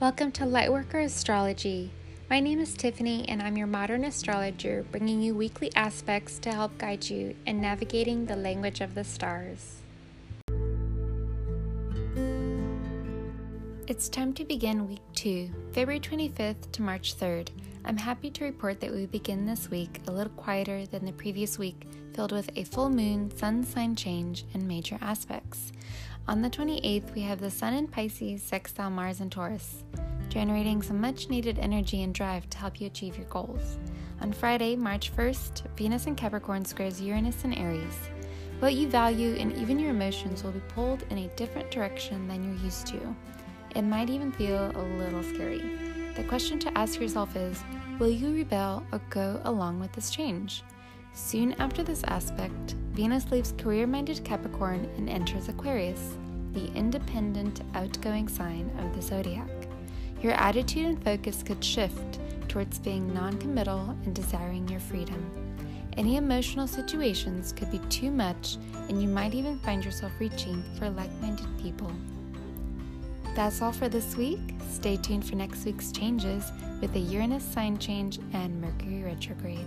Welcome to Lightworker Astrology. My name is Tiffany, and I'm your modern astrologer, bringing you weekly aspects to help guide you in navigating the language of the stars. It's time to begin week two, February 25th to March 3rd. I'm happy to report that we begin this week a little quieter than the previous week, filled with a full moon, sun sign change, and major aspects. On the 28th, we have the Sun in Pisces, sextile Mars and Taurus, generating some much needed energy and drive to help you achieve your goals. On Friday, March 1st, Venus in Capricorn squares Uranus in Aries. What you value and even your emotions will be pulled in a different direction than you're used to. It might even feel a little scary. The question to ask yourself is Will you rebel or go along with this change? Soon after this aspect, Venus leaves career minded Capricorn and enters Aquarius, the independent, outgoing sign of the zodiac. Your attitude and focus could shift towards being non committal and desiring your freedom. Any emotional situations could be too much, and you might even find yourself reaching for like minded people. That's all for this week. Stay tuned for next week's changes with the Uranus sign change and Mercury retrograde.